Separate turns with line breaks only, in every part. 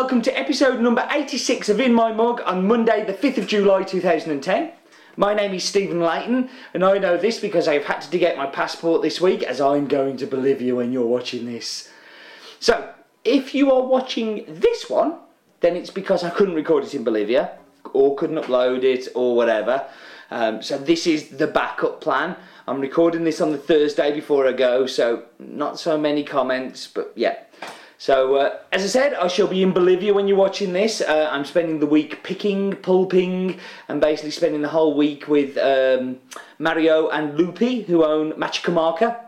welcome to episode number 86 of In My Mug on Monday, the 5th of July 2010. My name is Stephen Leighton, and I know this because I've had to get my passport this week as I'm going to Bolivia when you're watching this. So, if you are watching this one, then it's because I couldn't record it in Bolivia, or couldn't upload it, or whatever. Um, so, this is the backup plan. I'm recording this on the Thursday before I go, so not so many comments, but yeah. So, uh, as I said, I shall be in Bolivia when you're watching this. Uh, I'm spending the week picking, pulping, and basically spending the whole week with um, Mario and Lupi, who own Machacamarca.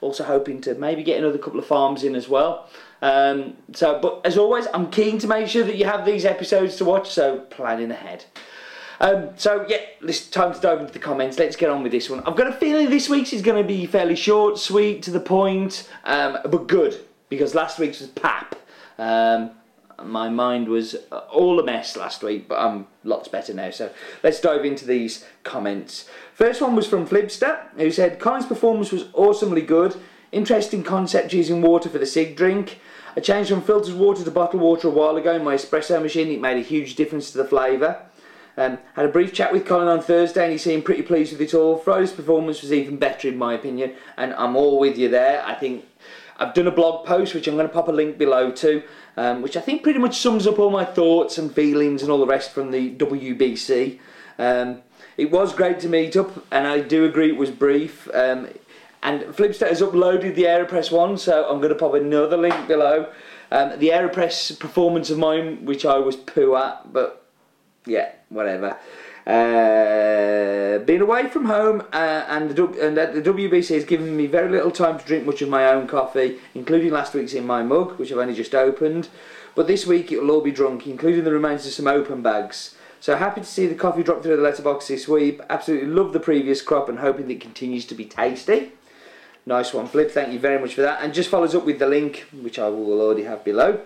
Also hoping to maybe get another couple of farms in as well. Um, so, but as always, I'm keen to make sure that you have these episodes to watch, so planning ahead. Um, so yeah, it's time to dive into the comments. Let's get on with this one. I've got a feeling this week's is going to be fairly short, sweet, to the point, um, but good because last week's was pap. Um, my mind was all a mess last week, but I'm lots better now. So let's dive into these comments. First one was from Flibster, who said Colin's performance was awesomely good. Interesting concept using water for the sig drink. I changed from filtered water to bottled water a while ago in my espresso machine. It made a huge difference to the flavour. Um, had a brief chat with Colin on Thursday and he seemed pretty pleased with it all. Friday's performance was even better in my opinion and I'm all with you there. I think I've done a blog post which I'm going to pop a link below to, um, which I think pretty much sums up all my thoughts and feelings and all the rest from the WBC. Um, it was great to meet up, and I do agree it was brief. Um, and Flipstat has uploaded the Aeropress one, so I'm going to pop another link below. Um, the Aeropress performance of mine, which I was poo at, but yeah, whatever. Uh, being away from home uh, and, the, and the WBC has given me very little time to drink much of my own coffee, including last week's in my mug, which I've only just opened. But this week it will all be drunk, including the remains of some open bags. So happy to see the coffee drop through the letterbox this week. Absolutely love the previous crop and hoping that it continues to be tasty. Nice one, Flip. Thank you very much for that. And just follows up with the link, which I will already have below.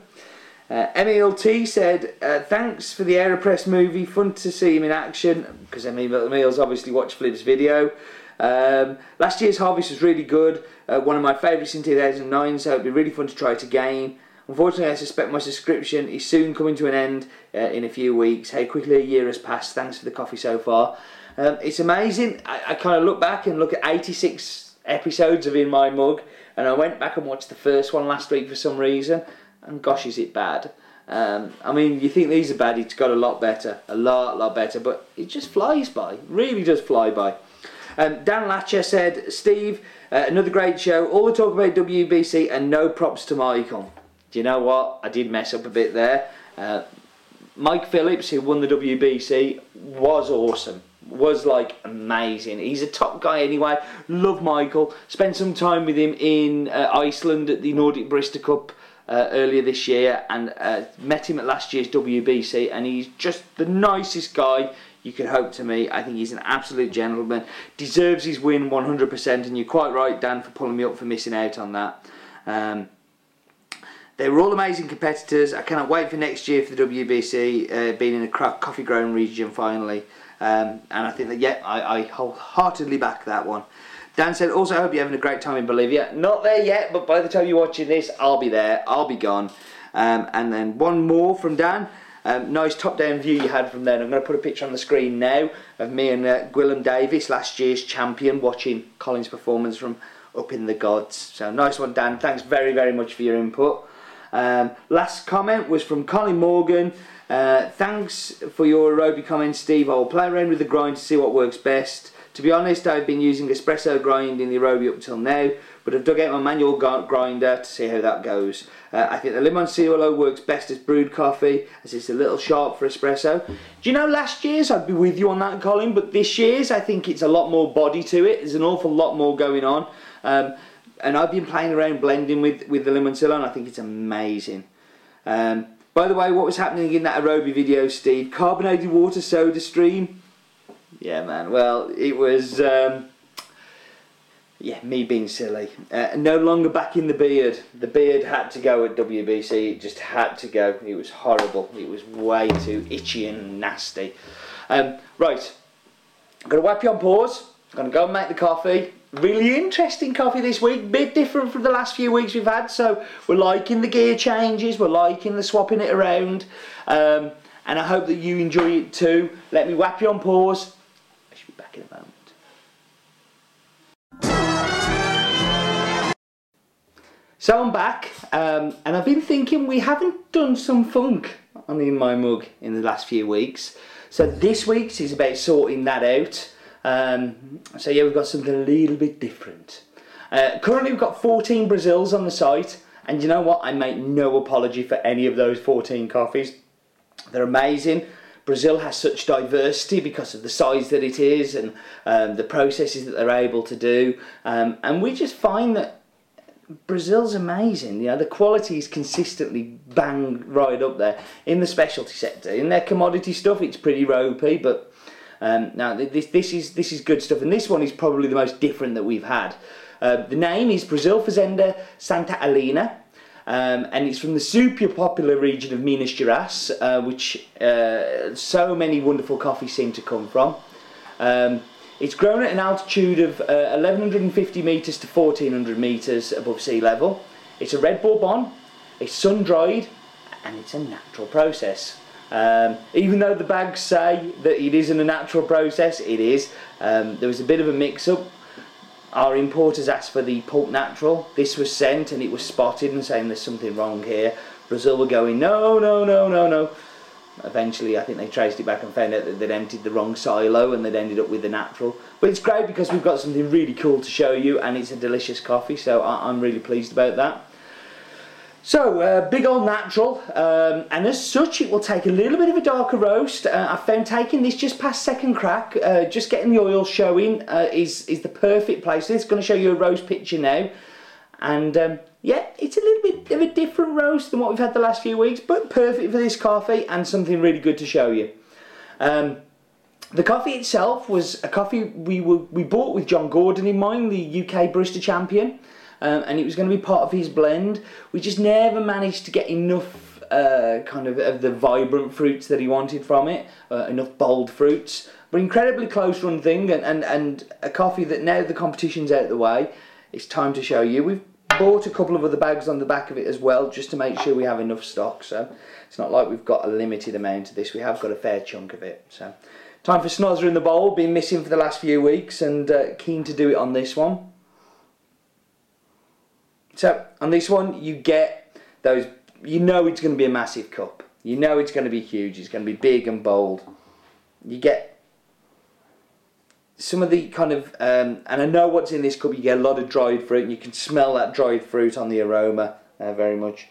Uh, said, uh, thanks for the Aeropress movie, fun to see him in action, because Emil's obviously watched Flip's video. Um, last year's Harvest was really good, uh, one of my favourites in 2009, so it'd be really fun to try it again. Unfortunately, I suspect my subscription is soon coming to an end uh, in a few weeks. Hey, quickly a year has passed, thanks for the coffee so far. Um, it's amazing, I, I kind of look back and look at 86 episodes of In My Mug, and I went back and watched the first one last week for some reason, and gosh, is it bad. Um, I mean, you think these are bad, it's got a lot better, a lot, lot better, but it just flies by, really does fly by. Um, Dan Latcher said, Steve, uh, another great show, all the talk about WBC and no props to Michael. Do you know what? I did mess up a bit there. Uh, Mike Phillips, who won the WBC, was awesome. Was like amazing. He's a top guy anyway. Love Michael. Spent some time with him in uh, Iceland at the Nordic Barista Cup uh, earlier this year and uh, met him at last year's WBC and he's just the nicest guy you could hope to meet. I think he's an absolute gentleman, deserves his win 100% and you're quite right Dan for pulling me up for missing out on that. Um, they were all amazing competitors. I cannot wait for next year for the WBC uh, being in a coffee grown region finally. Um, and I think that, yeah, I, I wholeheartedly back that one. Dan said, also I hope you're having a great time in Bolivia. Not there yet, but by the time you're watching this, I'll be there. I'll be gone. Um, and then one more from Dan. Um, nice top-down view you had from there. I'm going to put a picture on the screen now of me and uh, Gwilym Davies, last year's champion, watching Colin's performance from up in the gods. So nice one, Dan. Thanks very, very much for your input. Um, last comment was from Colin Morgan. Uh, thanks for your aerobic comment, Steve. I'll play around with the grind to see what works best. To be honest, I've been using espresso grind in the Aerobie up until now, but I've dug out my manual grinder to see how that goes. Uh, I think the Limoncillo works best as brewed coffee, as it's a little sharp for espresso. Do you know last year's, I'd be with you on that, Colin, but this year's, I think it's a lot more body to it. There's an awful lot more going on. Um, and I've been playing around blending with, with the Limoncillo, and I think it's amazing. Um, by the way, what was happening in that Aerobie video, Steve? Carbonated water soda stream yeah, man. Well, it was, um, yeah, me being silly. Uh, no longer back in the beard. The beard had to go at WBC. It just had to go. It was horrible. It was way too itchy and nasty. Um, right, I'm to wipe you on pause. I'm going to go and make the coffee. really interesting coffee this week, bit different from the last few weeks we've had. So we're liking the gear changes, we're liking the swapping it around, um, and I hope that you enjoy it too. Let me whap you on pause. Back in a moment. So I'm back, um, and I've been thinking we haven't done some funk on In My Mug in the last few weeks. So this week's is about sorting that out. Um, so yeah, we've got something a little bit different. Uh, currently we've got 14 Brazils on the site, and you know what? I make no apology for any of those 14 coffees. They're amazing. Brazil has such diversity because of the size that it is and um, the processes that they're able to do. Um, and we just find that Brazil's amazing. You know, the quality is consistently bang right up there in the specialty sector. In their commodity stuff, it's pretty ropey, but um, now this this is this is good stuff, and this one is probably the most different that we've had. Uh, the name is Brazil Fazenda Santa Helena. Um, and it's from the super popular region of Minas Gerais, uh, which uh, so many wonderful coffees seem to come from. Um, it's grown at an altitude of uh, 1150 metres to 1400 metres above sea level. It's a red bourbon, it's sun dried, and it's a natural process. Um, even though the bags say that it isn't a natural process, it is. Um, there was a bit of a mix up. Our importers asked for the pulp natural. This was sent and it was spotted and saying there's something wrong here. Brazil were going, no, no, no, no, no. Eventually, I think they traced it back and found out that they'd emptied the wrong silo and they'd ended up with the natural. But it's great because we've got something really cool to show you and it's a delicious coffee, so I I'm really pleased about that. So, uh, big old natural, um, and as such it will take a little bit of a darker roast. Uh, I found taking this just past second crack, uh, just getting the oil showing uh, is, is the perfect place. It's going to show you a roast picture now. And um, yeah, it's a little bit of a different roast than what we've had the last few weeks, but perfect for this coffee and something really good to show you. Um, the coffee itself was a coffee we were, we bought with John Gordon in mind, the UK Barista Champion, um, and it was going to be part of his blend. We just never managed to get enough uh, kind of of the vibrant fruits that he wanted from it, uh, enough bold fruits. But incredibly close run thing, and, and, and a coffee that now the competition's out of the way, it's time to show you. We've bought a couple of other bags on the back of it as well, just to make sure we have enough stock. So it's not like we've got a limited amount of this. We have got a fair chunk of it. So time for Snozzer in the bowl. Been missing for the last few weeks, and uh, keen to do it on this one. So on this one, you get those. You know it's going to be a massive cup. You know it's going to be huge. It's going to be big and bold. You get some of the kind of, um, and I know what's in this cup, you get a lot of dried fruit, and you can smell that dried fruit on the aroma uh, very much.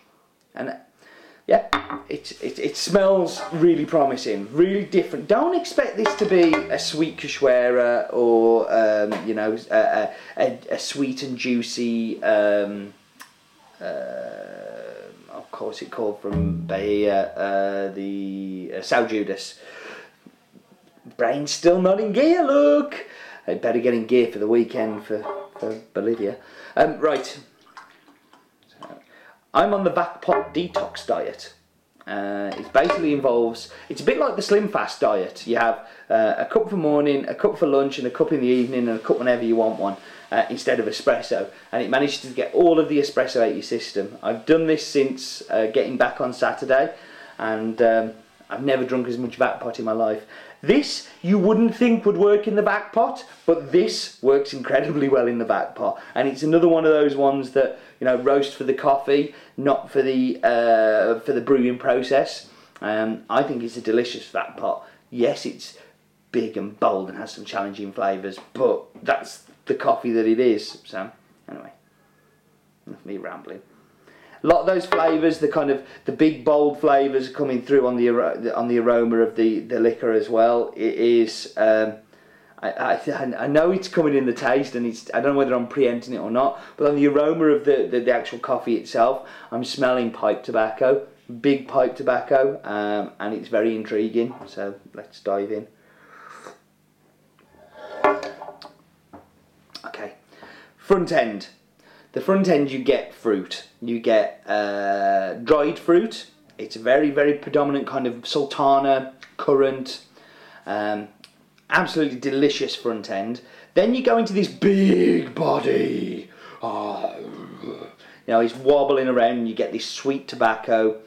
And yeah, it, it, it smells really promising, really different. Don't expect this to be a sweet cachoeira or, um, you know, a, a, a, sweet and juicy, um, uh, of course it called from Bahia, uh, the uh, Sao Judas brain's still not in gear, look. I better get in gear for the weekend for, for Bolivia. Um, right. So, I'm on the Vac pot detox diet. Uh, it basically involves, it's a bit like the Slim Fast diet. You have uh, a cup for morning, a cup for lunch, and a cup in the evening, and a cup whenever you want one, uh, instead of espresso. And it manages to get all of the espresso out your system. I've done this since uh, getting back on Saturday, and um, I've never drunk as much Vac pot in my life. This you wouldn't think would work in the vac pot, but this works incredibly well in the vac pot. And it's another one of those ones that, you know, roast for the coffee, not for the, uh, for the brewing process. Um, I think it's a delicious Vac pot. Yes, it's big and bold and has some challenging flavours, but that's the coffee that it is. So, anyway, me rambling a lot of those flavours, the kind of the big bold flavours coming through on the on the aroma of the the liquor as well. It is. Um, I, I, I know it's coming in the taste, and it's I don't know whether I'm preempting it or not. But on the aroma of the, the, the actual coffee itself, I'm smelling pipe tobacco, big pipe tobacco, um, and it's very intriguing. So let's dive in. Okay, front end. The front end you get fruit. You get uh, dried fruit. It's a very, very predominant kind of sultana, currant, um, absolutely delicious front end. Then you go into this big body. Oh, you know, he's wobbling around and you get this sweet tobacco,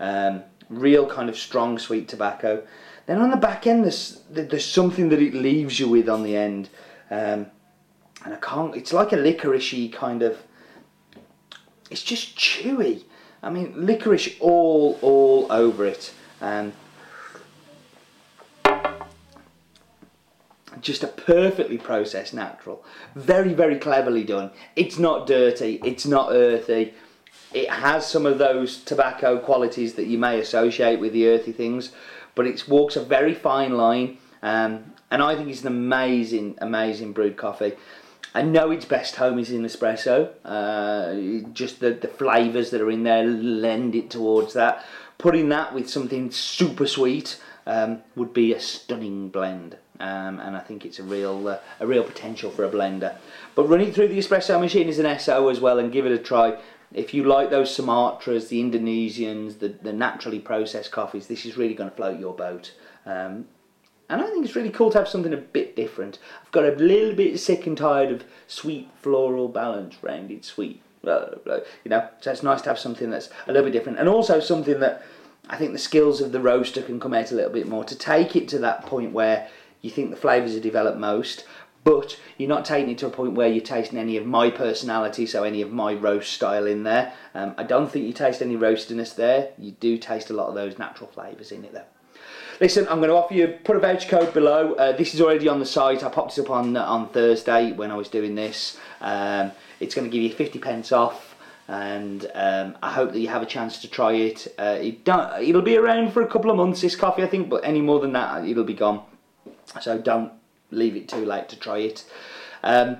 um, real kind of strong sweet tobacco. Then on the back end, there's, there's something that it leaves you with on the end. Um, and I can't, it's like a licoricey kind of, it's just chewy. I mean, licorice all, all over it. and just a perfectly processed natural. Very, very cleverly done. It's not dirty, it's not earthy. It has some of those tobacco qualities that you may associate with the earthy things, but it walks a very fine line. Um, and I think it's an amazing, amazing brewed coffee. I know its best home is in espresso. Uh, just the, the flavours that are in there lend it towards that. Putting that with something super sweet um, would be a stunning blend. Um, and I think it's a real uh, a real potential for a blender. But running through the espresso machine is an SO as well, and give it a try. If you like those Sumatras, the Indonesians, the, the naturally processed coffees, this is really going to float your boat. Um, and I think it's really cool to have something a bit different. I've got a little bit sick and tired of sweet floral balance, rounded sweet. You know, so it's nice to have something that's a little bit different, and also something that I think the skills of the roaster can come out a little bit more to take it to that point where you think the flavours are developed most, but you're not taking it to a point where you're tasting any of my personality, so any of my roast style in there. Um, I don't think you taste any roastiness there. You do taste a lot of those natural flavours in it though. Listen, I'm going to offer you, put a voucher code below. Uh, this is already on the site. I popped it up on, on Thursday when I was doing this. Um, it's going to give you 50 pence off and um, I hope that you have a chance to try it. Uh, it don't, it'll be around for a couple of months, this coffee, I think, but any more than that, it'll be gone. So don't leave it too late to try it. Um,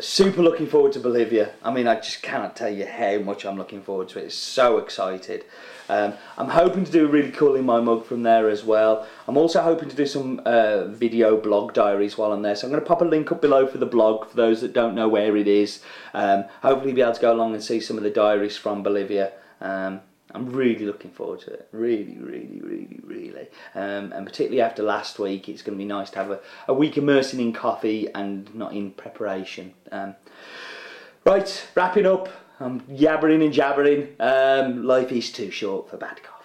super looking forward to Bolivia. I mean, I just cannot tell you how much I'm looking forward to it. So excited. Um, I'm hoping to do a really cool in my mug from there as well. I'm also hoping to do some uh, video blog diaries while I'm there. So I'm going to pop a link up below for the blog for those that don't know where it is. Um, hopefully be able to go along and see some of the diaries from Bolivia. Um, I'm really looking forward to it. Really, really, really, really. Um, and particularly after last week, it's going to be nice to have a, a week immersing in coffee and not in preparation. Um, right, wrapping up. I'm yabbering and jabbering. Um, life is too short for bad coffee.